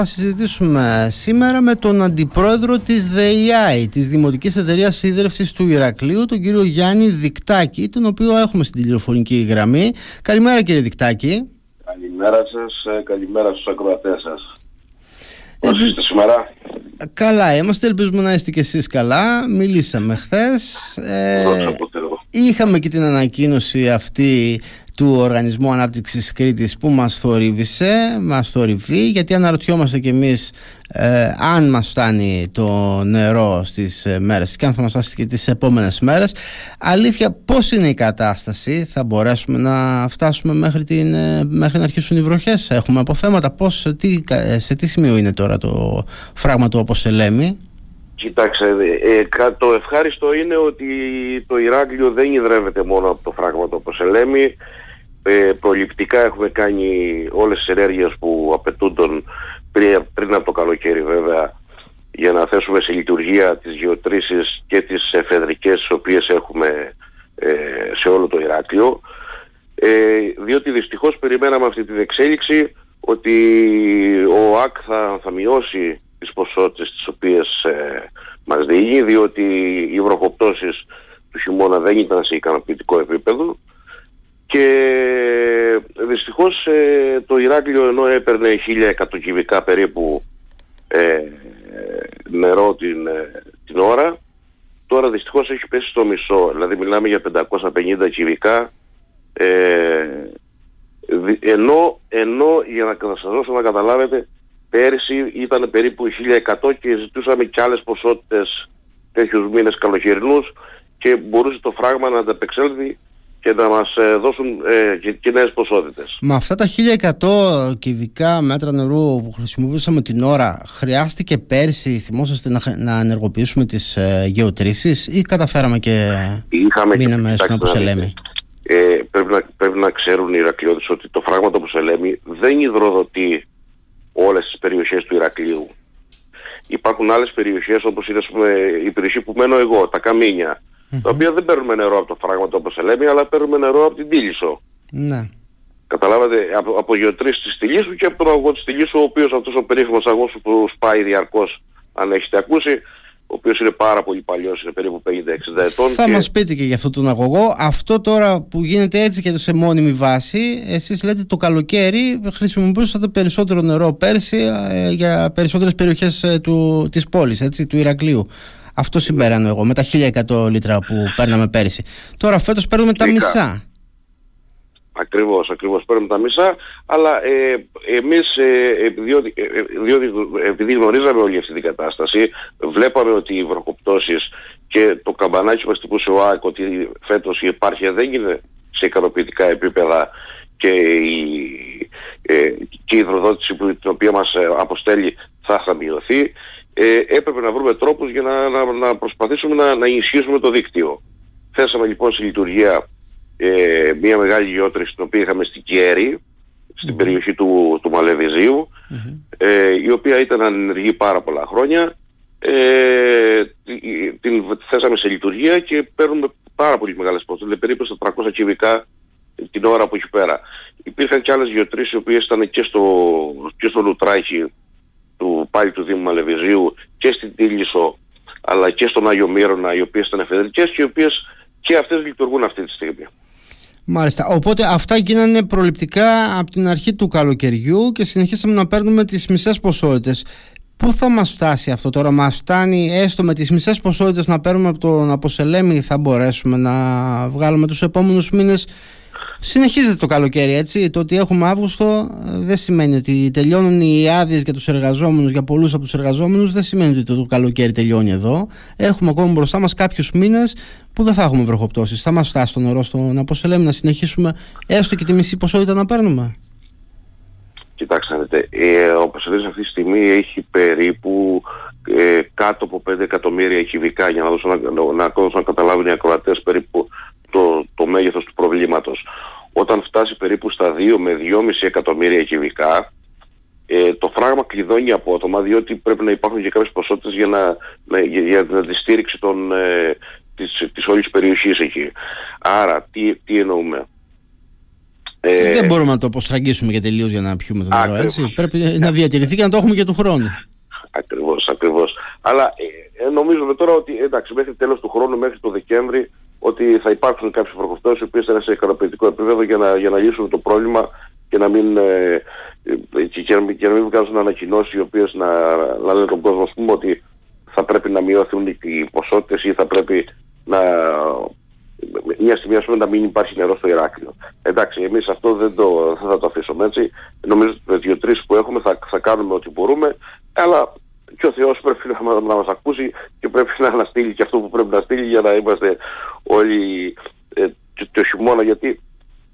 θα συζητήσουμε σήμερα με τον αντιπρόεδρο της ΔΕΙΑΗ, της Δημοτικής Εταιρείας Σύνδρευσης του Ηρακλείου, τον κύριο Γιάννη Δικτάκη, τον οποίο έχουμε στην τηλεφωνική γραμμή. Καλημέρα κύριε Δικτάκη. Καλημέρα σας, ε, καλημέρα στους ακροατές σας. Πώς είστε σήμερα; Καλά είμαστε, ελπίζουμε να είστε και εσείς καλά. Μιλήσαμε χθες. Ε, είχαμε και την ανακοίνωση αυτή του Οργανισμού Ανάπτυξης Κρήτης που μας θορύβησε, μας θορυβεί γιατί αναρωτιόμαστε κι εμείς ε, αν μας φτάνει το νερό στις ε, μέρες και αν θα μας φτάσει και τις επόμενες μέρες. Αλήθεια πώς είναι η κατάσταση; Θα μπορέσουμε να φτάσουμε μέχρι, την, ε, μέχρι να αρχίσουν οι βροχές; Έχουμε αποθέματα; Πώς, τι, σε τι σημείο είναι τώρα το φράγμα του όπως σε λέμε Κοιτάξτε, ε, το ευχάριστο είναι ότι το Ηράκλειο δεν ιδρεύεται μόνο από το φράγμα του όπως λέμε ε, προληπτικά έχουμε κάνει όλες τις ενέργειες που απαιτούνται πριν, πριν από το καλοκαίρι βέβαια για να θέσουμε σε λειτουργία τις γεωτρήσεις και τις εφεδρικές τις οποίες έχουμε ε, σε όλο το Ηράκλειο. Ε, διότι δυστυχώς περιμέναμε αυτή την εξέλιξη ότι ο ΑΚ θα, θα μειώσει τις ποσότητες τις οποίες ε, μας διηγεί διότι οι βροχοπτώσεις του χειμώνα δεν ήταν σε ικανοποιητικό επίπεδο και δυστυχώς ε, το Ηράκλειο ενώ έπαιρνε 1100 κυβικά περίπου ε, νερό την, ε, την ώρα τώρα δυστυχώς έχει πέσει στο μισό. Δηλαδή μιλάμε για 550 κυβικά ε, ενώ, ενώ για να σας δώσω να καταλάβετε πέρυσι ήταν περίπου 1100 και ζητούσαμε και άλλες ποσότητες τέτοιους μήνες καλοκαιρινούς και μπορούσε το φράγμα να ανταπεξέλθει και να μας ε, δώσουν ε, και, και νέες ποσότητες. Με αυτά τα 1100 κυβικά μέτρα νερού που χρησιμοποιήσαμε την ώρα χρειάστηκε πέρσι, θυμόσαστε να, να ενεργοποιήσουμε τις ε, γεωτρήσεις ή καταφέραμε και Είχαμε μείναμε στον Αποσελέμη. Ε, πρέπει, να, πρέπει να ξέρουν οι Ηρακλειώτες ότι το φράγμα του Αποσελέμη δεν υδροδοτεί όλες τις περιοχές του Ηρακλείου. Υπάρχουν άλλες περιοχές όπως είναι πούμε, η περιοχή που μένω εγώ, τα Καμίνια, mm-hmm. τα οποία δεν παίρνουμε νερό από το φράγμα όπως λέμε, αλλά παίρνουμε νερό από την Τίλισο. Ναι. Καταλάβατε, από, από γεωτρήσεις της Τιλίσου και από τον αγώ της Τιλίσου, ο οποίος αυτός ο περίφημος αγός που σπάει διαρκώς, αν έχετε ακούσει, ο οποίος είναι πάρα πολύ παλιός, είναι περίπου 50-60 ετών. Θα και... μας πείτε και για αυτό τον αγωγό. Αυτό τώρα που γίνεται έτσι και σε μόνιμη βάση, εσείς λέτε το καλοκαίρι χρησιμοποιούσατε περισσότερο νερό πέρσι ε, για περισσότερες περιοχές ε, του, της πόλης, έτσι, του Ηρακλείου. Αυτό συμπέρανε εγώ με τα 1100 λίτρα που παίρναμε πέρυσι. Τώρα φέτος παίρνουμε τα μισά. Ακριβώς, ακριβώς παίρνουμε τα μισά, αλλά ε, εμείς ε, διότι, ε, διότι, επειδή γνωρίζαμε όλη αυτή την κατάσταση, βλέπαμε ότι οι βροχοπτώσεις και το καμπανάκι που μας τυπούσε ο ΑΚ ότι φέτος η επάρχεια δεν είναι σε ικανοποιητικά επίπεδα και η, ε, και η υδροδότηση που, την οποία μας αποστέλει θα, θα μειωθεί ε, έπρεπε να βρούμε τρόπους για να, να, να προσπαθήσουμε να, να ενισχύσουμε το δίκτυο. Θέσαμε λοιπόν στη λειτουργία ε, μια μεγάλη γεώτρηση την οποία είχαμε στην Κιέρη, στην περιοχή του, του μαλεβιζιου ε, η οποία ήταν ανενεργή πάρα πολλά χρόνια. Ε, την θέσαμε σε λειτουργία και παίρνουμε πάρα πολύ μεγάλες ποσότητες, δηλαδή περίπου στα 300 κυβικά την ώρα που έχει πέρα. Υπήρχαν και άλλες γεωτρήσεις οι οποίες ήταν και στο, και στο Λουτράχη του πάλι του Δήμου Μαλεβιζίου και στην Τίλισο αλλά και στον Άγιο Μύρονα οι οποίες ήταν εφεδρικές και οι οποίες και αυτές λειτουργούν αυτή τη στιγμή. Μάλιστα. Οπότε αυτά γίνανε προληπτικά από την αρχή του καλοκαιριού και συνεχίσαμε να παίρνουμε τις μισές ποσότητες. Πού θα μας φτάσει αυτό τώρα, μας φτάνει έστω με τις μισές ποσότητες να παίρνουμε από τον Αποσελέμη θα μπορέσουμε να βγάλουμε τους επόμενους μήνες Συνεχίζεται το καλοκαίρι, έτσι. Το ότι έχουμε Αύγουστο ε, δεν σημαίνει ότι τελειώνουν οι άδειες για τους εργαζόμενους, για πολλούς από τους εργαζόμενους, δεν σημαίνει ότι το, καλοκαίρι τελειώνει εδώ. Έχουμε ακόμα μπροστά μας κάποιους μήνες που δεν θα έχουμε βροχοπτώσεις. Θα μας φτάσει το νερό στον Αποσελέμη να συνεχίσουμε έστω και τη μισή ποσότητα να παίρνουμε. Κοιτάξτε, ε, ο Αποσελέμη αυτή τη στιγμή έχει περίπου ε, κάτω από 5 εκατομμύρια κυβικά για να, δώσω, να, να, να, να καταλάβουν οι ακροατές περίπου το, το μέγεθος του προβλήματος. Όταν φτάσει περίπου στα 2 με 2,5 εκατομμύρια κυβικά, ε, το φράγμα κλειδώνει απότομα διότι πρέπει να υπάρχουν και κάποιες ποσότητες για, να, να, για, για τη στήριξη των, ε, της, της όλης περιοχής εκεί. Άρα, τι, τι εννοούμε; Ε, δεν μπορούμε να το αποστραγγίσουμε και τελείως για να πιούμε το νερό, έτσι. Πρέπει να διατηρηθεί και να το έχουμε και του χρόνου. Ακριβώς, ακριβώς. Αλλά ε, νομίζουμε τώρα ότι εντάξει, μέχρι τέλος του χρόνου, μέχρι το Δεκέμβρη, ότι θα υπάρξουν κάποιες προκοπτώσει οι οποίες θα είναι σε ικανοποιητικό επίπεδο για να, για να λύσουν το πρόβλημα και να μην, ε, και, και, και να μην βγάζουν ανακοινώσεις οι οποίες να, να λένε τον κόσμο πούμε, ότι θα πρέπει να μειωθούν οι ποσότητες ή θα πρέπει να. Μια στιγμή ας πούμε, να μην υπάρχει νερό στο Ηράκλειο. Εντάξει, εμείς αυτό δεν, το, θα το αφήσουμε έτσι. Νομίζω ότι με δύο-τρεις που έχουμε θα, θα κάνουμε ό,τι μπορούμε. Αλλά και ο Θεός πρέπει να, να μας ακούσει και πρέπει να αναστείλει και αυτό που πρέπει να στείλει για να είμαστε όλοι ε, το, το χειμώνα γιατί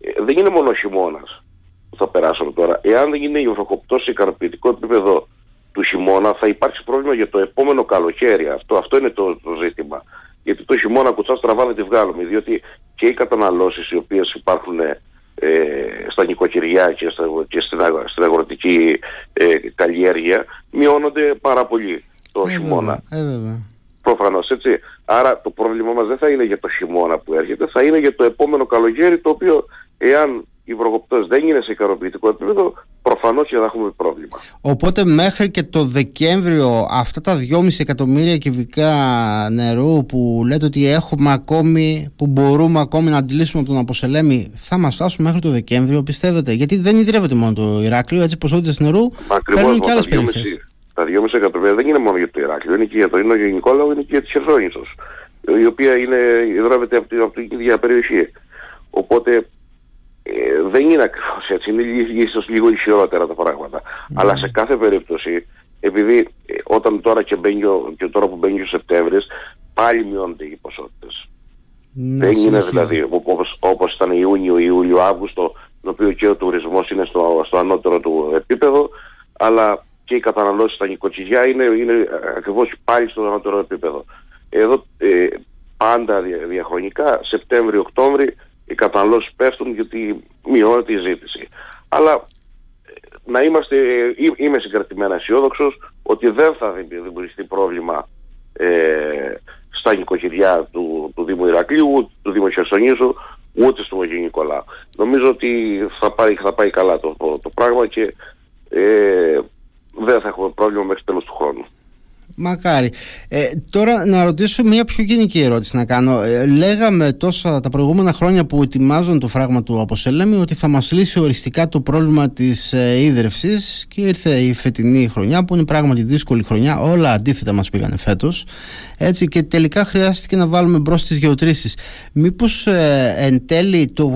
ε, δεν είναι μόνο ο χειμώνας που θα περάσουμε τώρα. Εάν δεν είναι η βροχοπτώση ικανοποιητικό επίπεδο του χειμώνα θα υπάρξει πρόβλημα για το επόμενο καλοκαίρι. Αυτό, αυτό είναι το, το ζήτημα. Γιατί το χειμώνα κουτσά στραβά δεν τη βγάλουμε. Διότι και οι καταναλώσεις οι οποίες υπάρχουν ε, στα νοικοκυριά και, στα, και στην, στην αγροτική ε, καλλιέργεια μειώνονται πάρα πολύ το ε, χειμώνα. Ε, βέβαια. Προφανώς έτσι. Άρα το πρόβλημα μας δεν θα είναι για το χειμώνα που έρχεται, θα είναι για το επόμενο καλοκαίρι το οποίο εάν η βροχοπτώση δεν είναι σε ικανοποιητικό επίπεδο, προφανώς και θα έχουμε πρόβλημα. Οπότε μέχρι και το Δεκέμβριο αυτά τα 2,5 εκατομμύρια κυβικά νερού που λέτε ότι έχουμε ακόμη, που μπορούμε ακόμη να αντιλήσουμε από τον Αποσελέμη, θα μας φτάσουν μέχρι το Δεκέμβριο, πιστεύετε; Γιατί δεν ιδρύεται μόνο το Ηράκλειο, έτσι ποσότητες νερού παίρνουν και άλλες περιοχές. Τα 2,5 εκατομμύρια δεν είναι μόνο για το Ηράκλειο, είναι και για το Ινο Νικόλαο, είναι και για τη Χερσόνησος, η οποία είναι, ιδρύεται από, από την ίδια περιοχή. Οπότε ε, δεν είναι ακριβώς έτσι, είναι ίσως λίγο ισχυρότερα τα πράγματα. Ναι. Αλλά σε κάθε περίπτωση, επειδή ε, όταν τώρα και, μπαίνει, και τώρα που μπαίνει ο Σεπτέμβρης, πάλι μειώνονται οι ποσότητες. Ναι, δεν είναι δηλαδή όπως, όπως ήταν Ιούνιο, Ιούλιο, Αύγουστο, το οποίο και ο τουρισμός είναι στο, στο ανώτερο του επίπεδο, αλλά και οι καταναλώσεις στα νοικοκυριά είναι, είναι ακριβώς πάλι στο ανώτερο επίπεδο. Εδώ ε, πάντα διαχρονικά, Σεπτέμβριο-Οκτώβριο, οι καταναλώσεις πέφτουν γιατί μειώνεται η ζήτηση. Αλλά ε, να είμαστε, ε, είμαι συγκρατημένα αισιόδοξος ότι δεν θα δημιουργηθεί πρόβλημα ε, στα νοικοκυριά του, του Δήμου Ηρακλείου, του Δήμου Χερσονήσου, ούτε στο Αγίου Νικολά. Νομίζω ότι θα πάει, θα πάει καλά το, το, πράγμα και ε, δεν θα έχουμε πρόβλημα μέχρι τέλος του χρόνου. Μακάρι. Ε, τώρα να ρωτήσω μια πιο γενική ερώτηση να κάνω. Ε, λέγαμε τόσα τα προηγούμενα χρόνια που ετοιμάζουν το φράγμα του Αποσέλεμι ότι θα μας λύσει οριστικά το πρόβλημα της ε, ίδρυυσης και ήρθε η φετινή χρονιά που είναι πράγματι δύσκολη χρονιά. Όλα αντίθετα μας πήγανε φέτος. Έτσι, και τελικά χρειάστηκε να βάλουμε μπρος τις γεωτρήσεις. Μήπως ε, εν τέλει το,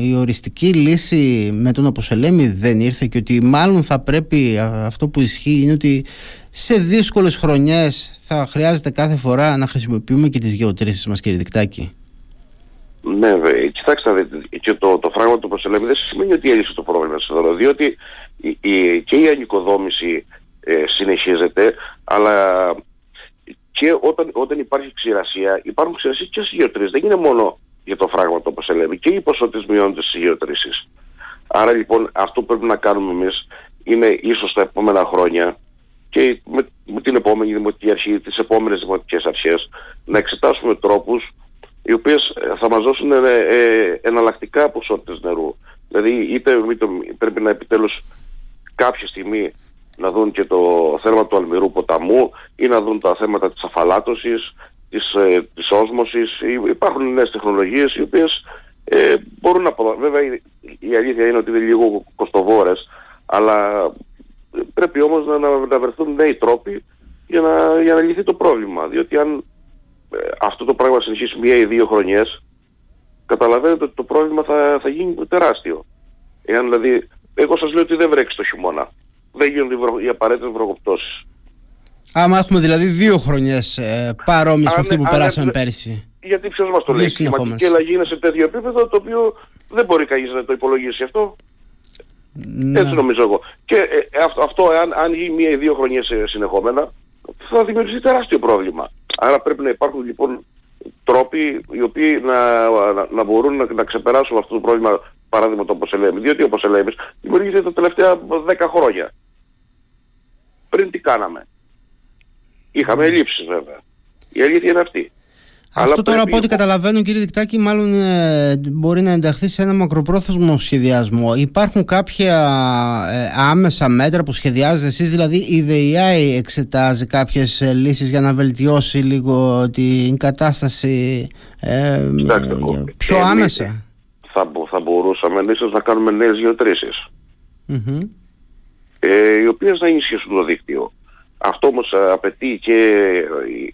η οριστική λύση με τον Αποσελέμι δεν ήρθε και ότι μάλλον θα πρέπει αυτό που ισχύει είναι ότι σε δύσκολες χρονιές θα χρειάζεται κάθε φορά να χρησιμοποιούμε και τις γεωτρήσεις μας κύριε Δικτάκη; Ναι, βέβαια. Κοιτάξτε, και το, το φράγμα του Ποσελέμι δεν σημαίνει ότι έλυσε το πρόβλημα εδώ, διότι η, η, και η ανοικοδόμηση ε, συνεχίζεται, αλλά και όταν, όταν υπάρχει ξηρασία, υπάρχουν ξηρασίες και στις γεωτρήσεις. Δεν είναι μόνο για το φράγμα του Ποσελέμι, και οι ποσότητες μειώνονται στις γεωτρήσεις. Άρα λοιπόν αυτό που πρέπει να κάνουμε εμείς είναι ίσως τα επόμενα χρόνια και με, με την επόμενη δημοτική αρχή, τις επόμενες δημοτικές αρχές, να εξετάσουμε τρόπους οι οποίες ε, θα μας δώσουν ε, ε, εναλλακτικά ποσότητες νερού. Δηλαδή είτε, είτε πρέπει να επιτέλους κάποια στιγμή να δουν και το θέμα του αλμυρού ποταμού ή να δουν τα θέματα της αφαλάτωσης, της, ε, της όσμωσης. Υπάρχουν νέες τεχνολογίες οι οποίες ε, μπορούν να... Βέβαια η, η αλήθεια είναι ότι είναι λίγο κοστοβόρες, αλλά Πρέπει όμως να, να, βρεθούν νέοι τρόποι για να, για να λυθεί το πρόβλημα. Διότι αν ε, αυτό το πράγμα συνεχίσει μία ή δύο χρονιές, καταλαβαίνετε ότι το πρόβλημα θα, θα γίνει τεράστιο. Εάν δηλαδή, εγώ σας λέω ότι δεν βρέξει το χειμώνα. Δεν γίνονται οι, οι απαραίτητες βροχοπτώσεις. Άμα έχουμε δηλαδή δύο χρονιές ε, παρόμοιες με αυτή που περάσαμε πέρυσι. Γιατί ποιος μας το λέει. Η κλιματική αλλαγή είναι σε τέτοιο επίπεδο το οποίο δεν μπορεί κανείς να το υπολογίσει αυτό. Ναι. Έτσι νομίζω εγώ. Και ε, αυτό, αυτό αν, αν γίνει μία ή δύο χρονιές ε, συνεχόμενα θα δημιουργηθεί τεράστιο πρόβλημα. Άρα πρέπει να υπάρχουν λοιπόν τρόποι οι οποίοι να, να, να μπορούν να, να, ξεπεράσουν αυτό το πρόβλημα παράδειγμα το λέμε. Διότι όπως λέμε δημιουργήθηκε τα τελευταία 10 χρόνια. Πριν τι κάναμε. Είχαμε ελλείψεις βέβαια. Η αλήθεια είναι αυτή. Αυτό τώρα από ό,τι καταλαβαίνω κύριε Δικτάκη μάλλον ε, μπορεί να ενταχθεί σε ένα μακροπρόθεσμο σχεδιασμό. Υπάρχουν κάποια ε, άμεσα μέτρα που σχεδιάζετε εσείς, δηλαδή η ΔΕΙΑΗ εξετάζει κάποιες ε, λύσεις για να βελτιώσει λίγο την κατάσταση πιο άμεσα; Θα, θα μπορούσαμε ίσως να κάνουμε νέες γεωτρήσεις οι οποίες να ενισχύσουν το δίκτυο. Αυτό όμως ε, απαιτεί και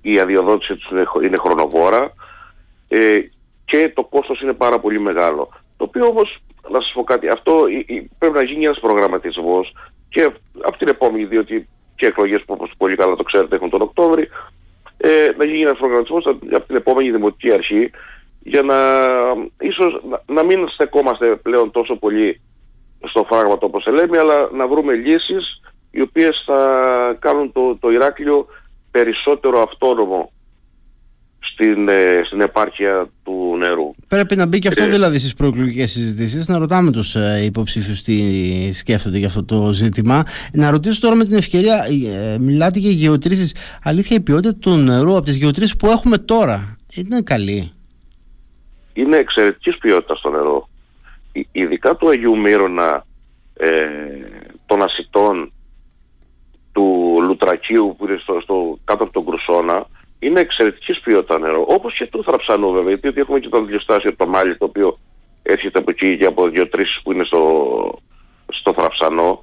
η αδειοδότηση τους είναι χρονοβόρα ε, και το κόστος είναι πάρα πολύ μεγάλο. Το οποίο όμως, να σας πω κάτι, αυτό πρέπει να γίνει ένας προγραμματισμός και από την επόμενη, διότι και εκλογές που όπως πολύ καλά το ξέρετε έχουν τον Οκτώβρη, ε, να γίνει ένας προγραμματισμός από την επόμενη Δημοτική Αρχή για να ίσως να, μην στεκόμαστε πλέον τόσο πολύ στο φράγμα όπως λέμε, αλλά να βρούμε λύσεις οι οποίες θα κάνουν το, το Ηράκλειο περισσότερο αυτόνομο στην, ε, στην επάρκεια του νερού. Πρέπει να μπει και αυτό ε, δηλαδή στις προεκλογικές συζητήσεις, να ρωτάμε τους ε, υποψήφιους τι σκέφτονται για αυτό το ζήτημα. Να ρωτήσω τώρα με την ευκαιρία, ε, μιλάτε για γεωτρήσεις. Αλήθεια η ποιότητα του νερού από τις γεωτρήσεις που έχουμε τώρα είναι καλή. Είναι εξαιρετικής ποιότητας το νερό. Ειδικά του Αγίου Μύρονα ε, των ασιτών του Λουτρακίου που είναι στο, στο, κάτω από τον Κρουσόνα είναι εξαιρετικής ποιότητας νερό. Όπως και του Θραψανού βέβαια, γιατί έχουμε και το αντιλιοστάσιο το Μάλι το οποίο έρχεται από εκεί και από δύο-τρεις που είναι στο, στο Θραψανό.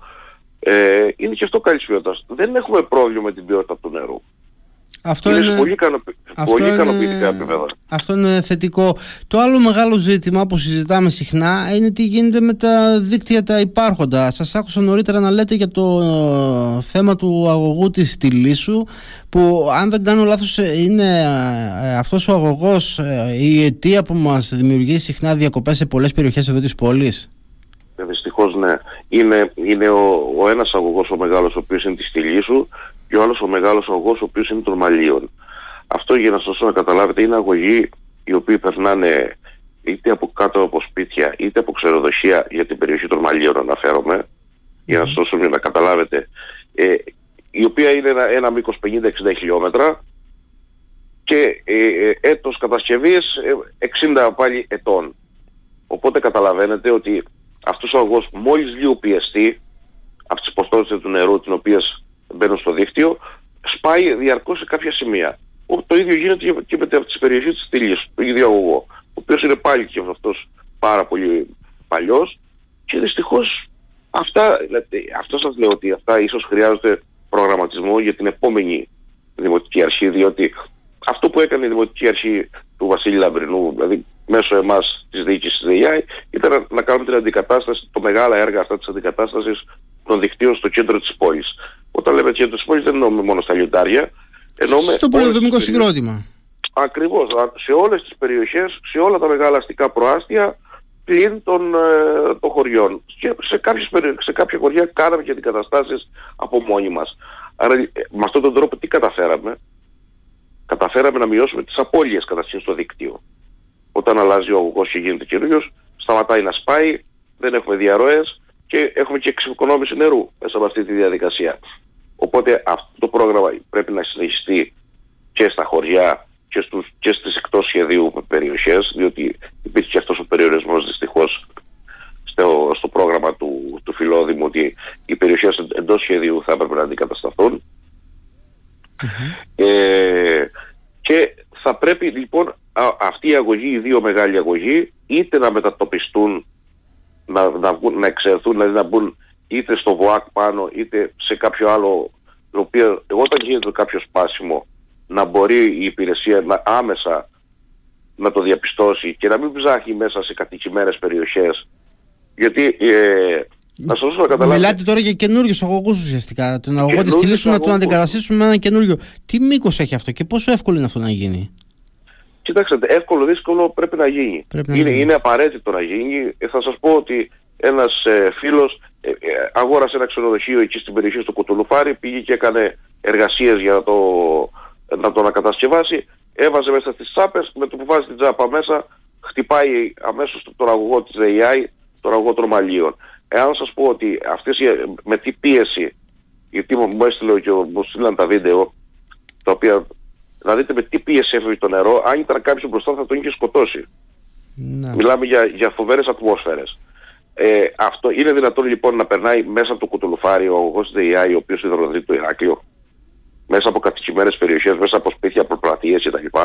Ε, είναι και αυτό καλής ποιότητας. Δεν έχουμε πρόβλημα με την ποιότητα του νερού. Αυτό είναι, είναι πολύ, πολύ ικανοποιητικά επίπεδα. Αυτό είναι θετικό. Το άλλο μεγάλο ζήτημα που συζητάμε συχνά είναι τι γίνεται με τα δίκτυα τα υπάρχοντα. Σας άκουσα νωρίτερα να λέτε για το θέμα του αγωγού της Στυλίσου που αν δεν κάνω λάθος είναι ε, αυτός ο αγωγός ε, η αιτία που μας δημιουργεί συχνά διακοπές σε πολλές περιοχές εδώ της πόλης; Ε, δυστυχώς ναι. Είναι, είναι ο, ο ένας αγωγός ο μεγάλος ο οποίος είναι της Στυλίσου και ο άλλος ο μεγάλος αγωγός ο οποίος είναι των Μαλίων. Αυτό για να σας να καταλάβετε είναι αγωγοί οι οποίοι περνάνε είτε από κάτω από σπίτια είτε από ξεροδοχεία για την περιοχή των Μαλίων αναφέρομαι για να σας δώσω να καταλάβετε ε, η οποία είναι ένα, ένα μήκος 50-60 χιλιόμετρα και ε, ε έτος κατασκευής 60 ε, πάλι ετών. Οπότε καταλαβαίνετε ότι αυτός ο αγωγός μόλις λίγο πιεστεί από τις ποσότητες του νερού τις οποίες μπαίνουν στο δίκτυο σπάει διαρκώς σε κάποια σημεία. Το ίδιο γίνεται και με τις περιοχές της Τηλής, το ίδιο αγωγό, ο οποίος είναι πάλι και αυτός πάρα πολύ παλιός και δυστυχώς αυτά, δηλαδή, αυτό σας λέω ότι αυτά ίσως χρειάζονται προγραμματισμό για την επόμενη Δημοτική Αρχή, διότι αυτό που έκανε η Δημοτική Αρχή του Βασίλη Λαμπρινού, δηλαδή μέσω εμάς της διοίκησης της ΔΕΙΑΗ, ήταν να κάνουμε την αντικατάσταση, το μεγάλα έργα αυτά της αντικατάστασης των δικτύων στο κέντρο της πόλης. Όταν λέμε κέντρο της πόλης δεν εννοούμε μόνο στα λιοντάρια, Εννοούμε στο πολυδομικό συγκρότημα. Ακριβώς. Σε όλες τις περιοχές, σε όλα τα μεγάλα αστικά προάστια, πλην των, ε, των χωριών. Και σε, κάποιες, σε κάποια χωριά κάναμε και αντικαταστάσεις από μόνοι μας. Άρα ε, με αυτόν τον τρόπο τι καταφέραμε; Καταφέραμε να μειώσουμε τις απώλειες καταρχήν στο δίκτυο. Όταν αλλάζει ο αγωγός και γίνεται καινούριος, σταματάει να σπάει, δεν έχουμε διαρροές και έχουμε και εξοικονόμηση νερού μέσα από αυτή τη διαδικασία. Οπότε αυτό το πρόγραμμα πρέπει να συνεχιστεί και στα χωριά και, στους, και στις εκτός σχεδίου περιοχές, διότι υπήρχε και αυτός ο περιορισμός δυστυχώς στο, στο πρόγραμμα του, του Φιλόδημου ότι οι περιοχές εντός σχεδίου θα έπρεπε να αντικατασταθούν. Ε, και θα πρέπει λοιπόν α, αυτή η αγωγή, οι δύο μεγάλοι αγωγοί, είτε να μετατοπιστούν, να, να, να εξαιρεθούν, δηλαδή να μπουν είτε στο ΒΟΑΚ πάνω είτε σε κάποιο άλλο το οποίο όταν γίνεται κάποιο σπάσιμο να μπορεί η υπηρεσία να, άμεσα να το διαπιστώσει και να μην ψάχνει μέσα σε κατοικημένες περιοχές γιατί ε, να σας να καταλάβετε. Μιλάτε τώρα για καινούριους αγωγούς ουσιαστικά. Τον αγωγό της τηλήσου να τον αντικαταστήσουμε με ένα καινούριο. Τι μήκος έχει αυτό και πόσο εύκολο είναι αυτό να γίνει; Κοιτάξτε, εύκολο δύσκολο πρέπει να γίνει. Πρέπει να είναι, γίνει. είναι απαραίτητο να γίνει. Ε, θα σας πω ότι ένας ε, φίλος ε, ε, αγόρασε ένα ξενοδοχείο εκεί στην περιοχή του Κοτουλουφάρη, πήγε και έκανε εργασίες για να το, να το ανακατασκευάσει, έβαζε μέσα στις τσάπες, με το που βάζει την τσάπα μέσα, χτυπάει αμέσως τον αγωγό της AI, τον αγωγό των Μαλίων. Εάν σας πω ότι αυτές, με τι πίεση, γιατί μου έστειλε και μου στείλαν τα βίντεο, τα οποία να δείτε με τι πίεση έφευγε το νερό, αν ήταν κάποιος μπροστά θα τον είχε σκοτώσει. Ναι. Μιλάμε για, για φοβερές ατμόσφαιρες. Ε, αυτό είναι δυνατόν λοιπόν να περνάει μέσα από το κουτουλουφάρι ο αγωγός ΔΕΙΑ, ο οποίος υδροδοτεί το Ηράκλειο, μέσα από κατοικημένες περιοχές, μέσα από σπίτια, προπλατείες κτλ.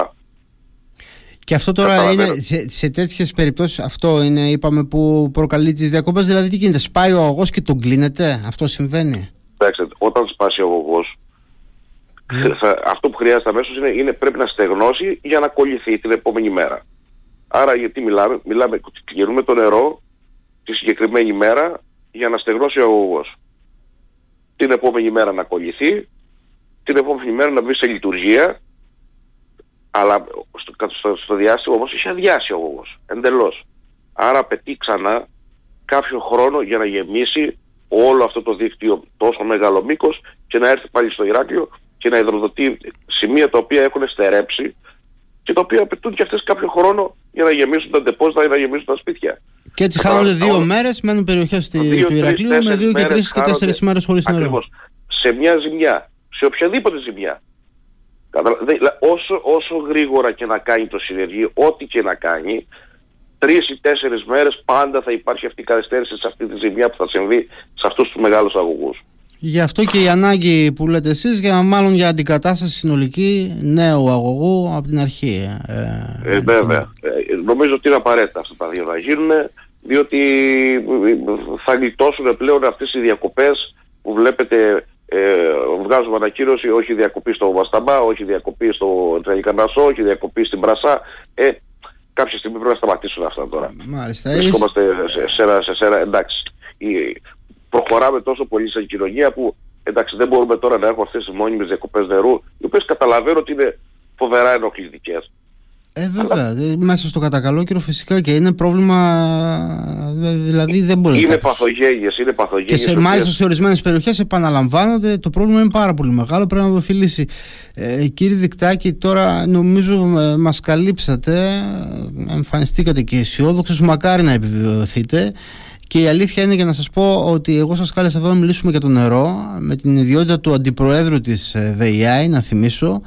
Και αυτό τώρα είναι σε, σε τέτοιες περιπτώσεις, αυτό είναι, είπαμε, που προκαλεί τις διακοπές. Δηλαδή, τι γίνεται, σπάει ο αγωγό και τον κλείνεται, αυτό συμβαίνει; Κοιτάξτε, όταν σπάσει ο αγωγό, ναι. αυτό που χρειάζεται αμέσως είναι, είναι πρέπει να στεγνώσει για να κολληθεί την επόμενη μέρα. Άρα, γιατί μιλάμε, μιλάμε, κλείνουμε το νερό τη συγκεκριμένη μέρα για να στεγνώσει ο αγωγός. Την επόμενη μέρα να κολληθεί, την επόμενη μέρα να μπει σε λειτουργία αλλά στο, στο, στο διάστημα όμως είχε αδειάσει ο αγωγός, εντελώς. Άρα απαιτεί ξανά κάποιο χρόνο για να γεμίσει όλο αυτό το δίκτυο τόσο μεγάλο μήκος και να έρθει πάλι στο Ηράκλειο και να υδροδοτεί σημεία τα οποία έχουν στερέψει και τα οποία απαιτούν και αυτές κάποιο χρόνο για να γεμίσουν τα ντεπόζιτα ή να γεμίσουν τα σπίτια. Και έτσι χάνονται δύο μέρες, μένουν περιοχές του Ηρακλείου με δύο και τρεις και τέσσερις μέρες χωρίς νερό. Σε μια ζημιά, σε οποιαδήποτε ζημιά, όσο, όσο γρήγορα και να κάνει το συνεργείο, ό,τι και να κάνει, τρεις ή τέσσερις μέρες πάντα θα υπάρχει αυτή η καθυστέρηση σε αυτή τη ζημιά που θα συμβεί σε αυτούς τους μεγάλους αγωγούς. Γι' αυτό και η ανάγκη που λέτε εσείς για μάλλον για αντικατάσταση συνολική νέου αγωγού από την αρχή. Ε, ε, βέβαια. Ε, νομίζω ότι είναι απαραίτητα αυτά τα δύο να γίνουν, διότι θα γλιτώσουν πλέον αυτές οι διακοπές που βλέπετε ε, βγάζουμε ανακοίνωση όχι διακοπή στο Βασταμπά, όχι διακοπή στο Τραγικανασό, όχι διακοπή στην Πρασά. Ε, κάποια στιγμή πρέπει να σταματήσουν αυτά τώρα. Μάλιστα. Βρισκόμαστε σε, σε, σε, σε, εντάξει. Προχωράμε τόσο πολύ σαν κοινωνία που εντάξει δεν μπορούμε τώρα να έχουμε αυτές τις μόνιμες διακοπές νερού, οι οποίες καταλαβαίνω ότι είναι φοβερά ενοχλητικές. Ε, βέβαια. Αλλά... Μέσα στο κατακαλόκυρο φυσικά και είναι πρόβλημα. Δηλαδή δεν μπορεί. Είναι παθογένειες, είναι παθογένειες. Και σε, μάλιστα σε ορισμένες περιοχές επαναλαμβάνονται. Το πρόβλημα είναι πάρα πολύ μεγάλο. Πρέπει να δοθεί λύση. Ε, κύριε Δικτάκη, τώρα νομίζω ε, μας καλύψατε. Εμφανιστήκατε και αισιόδοξος. Μακάρι να επιβεβαιωθείτε. Και η αλήθεια είναι για να σας πω ότι εγώ σας κάλεσα εδώ να μιλήσουμε για το νερό με την ιδιότητα του αντιπροέδρου της ε, ΔΕΙΑΗ, να θυμίσω.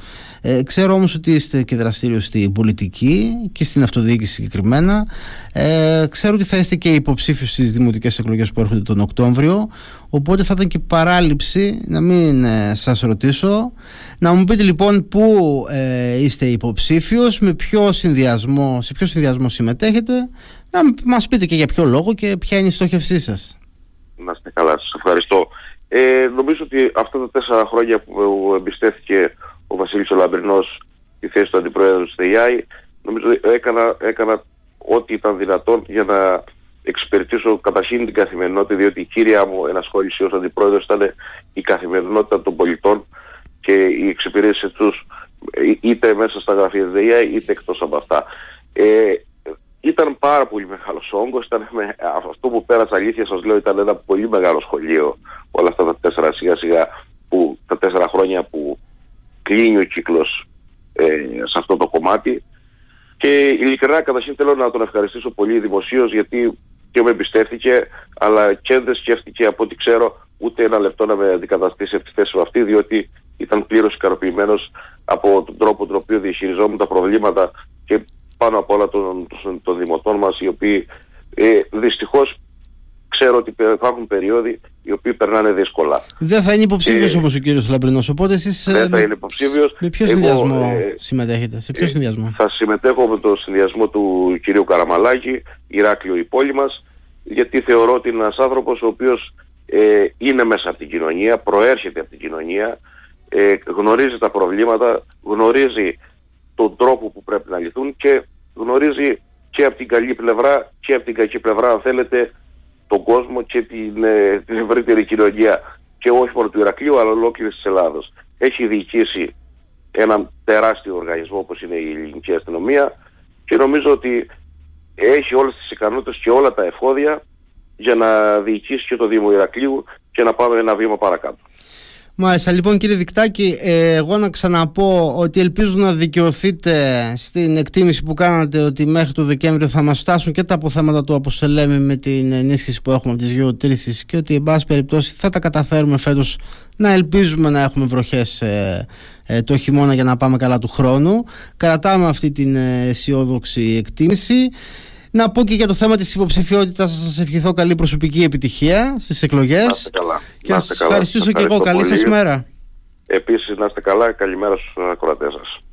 Ε, ξέρω όμως ότι είστε και δραστήριος στην πολιτική και στην αυτοδιοίκηση συγκεκριμένα. Ε, ξέρω ότι θα είστε και υποψήφιος στις δημοτικές εκλογές που έρχονται τον Οκτώβριο. Οπότε θα ήταν και παράληψη να μην ε, σας ρωτήσω. Να μου πείτε λοιπόν πού ε, είστε υποψήφιος, με ποιο συνδυασμό, σε ποιο συνδυασμό συμμετέχετε. Να μας πείτε και για ποιο λόγο και ποια είναι η στόχευσή σας. Να είστε καλά, σας ευχαριστώ. Ε, νομίζω ότι αυτά τα τέσσερα χρόνια που εμπιστεύτηκε ο Βασίλης ο Λαμπρινός τη θέση του Αντιπρόεδρου της ΔΕΙΑΗ, νομίζω ότι έκανα, έκανα ό,τι ήταν δυνατόν για να εξυπηρετήσω καταρχήν την καθημερινότητα, διότι η κύρια μου ενασχόληση ως Αντιπρόεδρος ήταν η καθημερινότητα των πολιτών και η εξυπηρέτηση τους είτε μέσα στα γραφεία της ΔΕΙΑΗ είτε εκτός από αυτά. Ε, ήταν πάρα πολύ μεγάλος όγκος, ήταν με, αυτό που πέρασα αλήθεια σας λέω ήταν ένα πολύ μεγάλο σχολείο όλα αυτά τα τέσσερα σιγά σιγά που, τα τέσσερα χρόνια που κλείνει ο κύκλος ε, σε αυτό το κομμάτι. Και ειλικρινά καταρχήν θέλω να τον ευχαριστήσω πολύ δημοσίως γιατί και με εμπιστεύτηκε αλλά και δεν σκέφτηκε από ό,τι ξέρω ούτε ένα λεπτό να με αντικαταστήσει από τη θέση μου αυτή διότι ήταν πλήρως ικανοποιημένος από τον τρόπο τον οποίο διαχειριζόμουν τα προβλήματα και πάνω απ' όλα των, των, των δημοτών μας οι οποίοι ε, δυστυχώς ξέρω ότι υπάρχουν περίοδοι οι οποίοι περνάνε δύσκολα. Δεν θα είναι υποψήφιος ε, όμω ο κύριος Λαμπρινός, οπότε εσείς. Δεν θα είναι υποψήφιος. Με ποιο συνδυασμό ε, συμμετέχετε, σε ποιο ε, συνδυασμό; Θα συμμετέχω με το συνδυασμό του κυρίου Καραμαλάκη, Ηράκλειο η πόλη μας, γιατί θεωρώ ότι είναι ένας άνθρωπος ο οποίος ε, είναι μέσα από την κοινωνία, προέρχεται από την κοινωνία, ε, γνωρίζει τα προβλήματα, γνωρίζει τον τρόπο που πρέπει να λυθούν και γνωρίζει και από την καλή πλευρά και από την κακή πλευρά, αν θέλετε, τον κόσμο και την, ε, την ευρύτερη κοινωνία και όχι μόνο του Ηρακλείου αλλά ολόκληρης της Ελλάδος. Έχει διοικήσει έναν τεράστιο οργανισμό όπως είναι η ελληνική αστυνομία και νομίζω ότι έχει όλες τις ικανότητες και όλα τα εφόδια για να διοικήσει και το Δήμο Ηρακλείου και να πάμε ένα βήμα παρακάτω. Μάλιστα, λοιπόν κύριε Δικτάκη, ε, εγώ να ξαναπώ ότι ελπίζω να δικαιωθείτε στην εκτίμηση που κάνατε ότι μέχρι το Δεκέμβριο θα μας φτάσουν και τα αποθέματα του Αποσελέμη με την ενίσχυση που έχουμε από τις γεωτρήσεις και ότι εν πάση περιπτώσει θα τα καταφέρουμε φέτος να ελπίζουμε να έχουμε βροχές ε, ε, το χειμώνα για να πάμε καλά του χρόνου. Κρατάμε αυτή την αισιόδοξη εκτίμηση. Να πω και για το θέμα της υποψηφιότητας θα σας ευχηθώ καλή προσωπική επιτυχία στις εκλογές. Να είστε καλά. Και να σας ευχαριστήσω και εγώ. Καλή σας μέρα. Επίσης να είστε καλά. Καλημέρα στους ακροατές σας.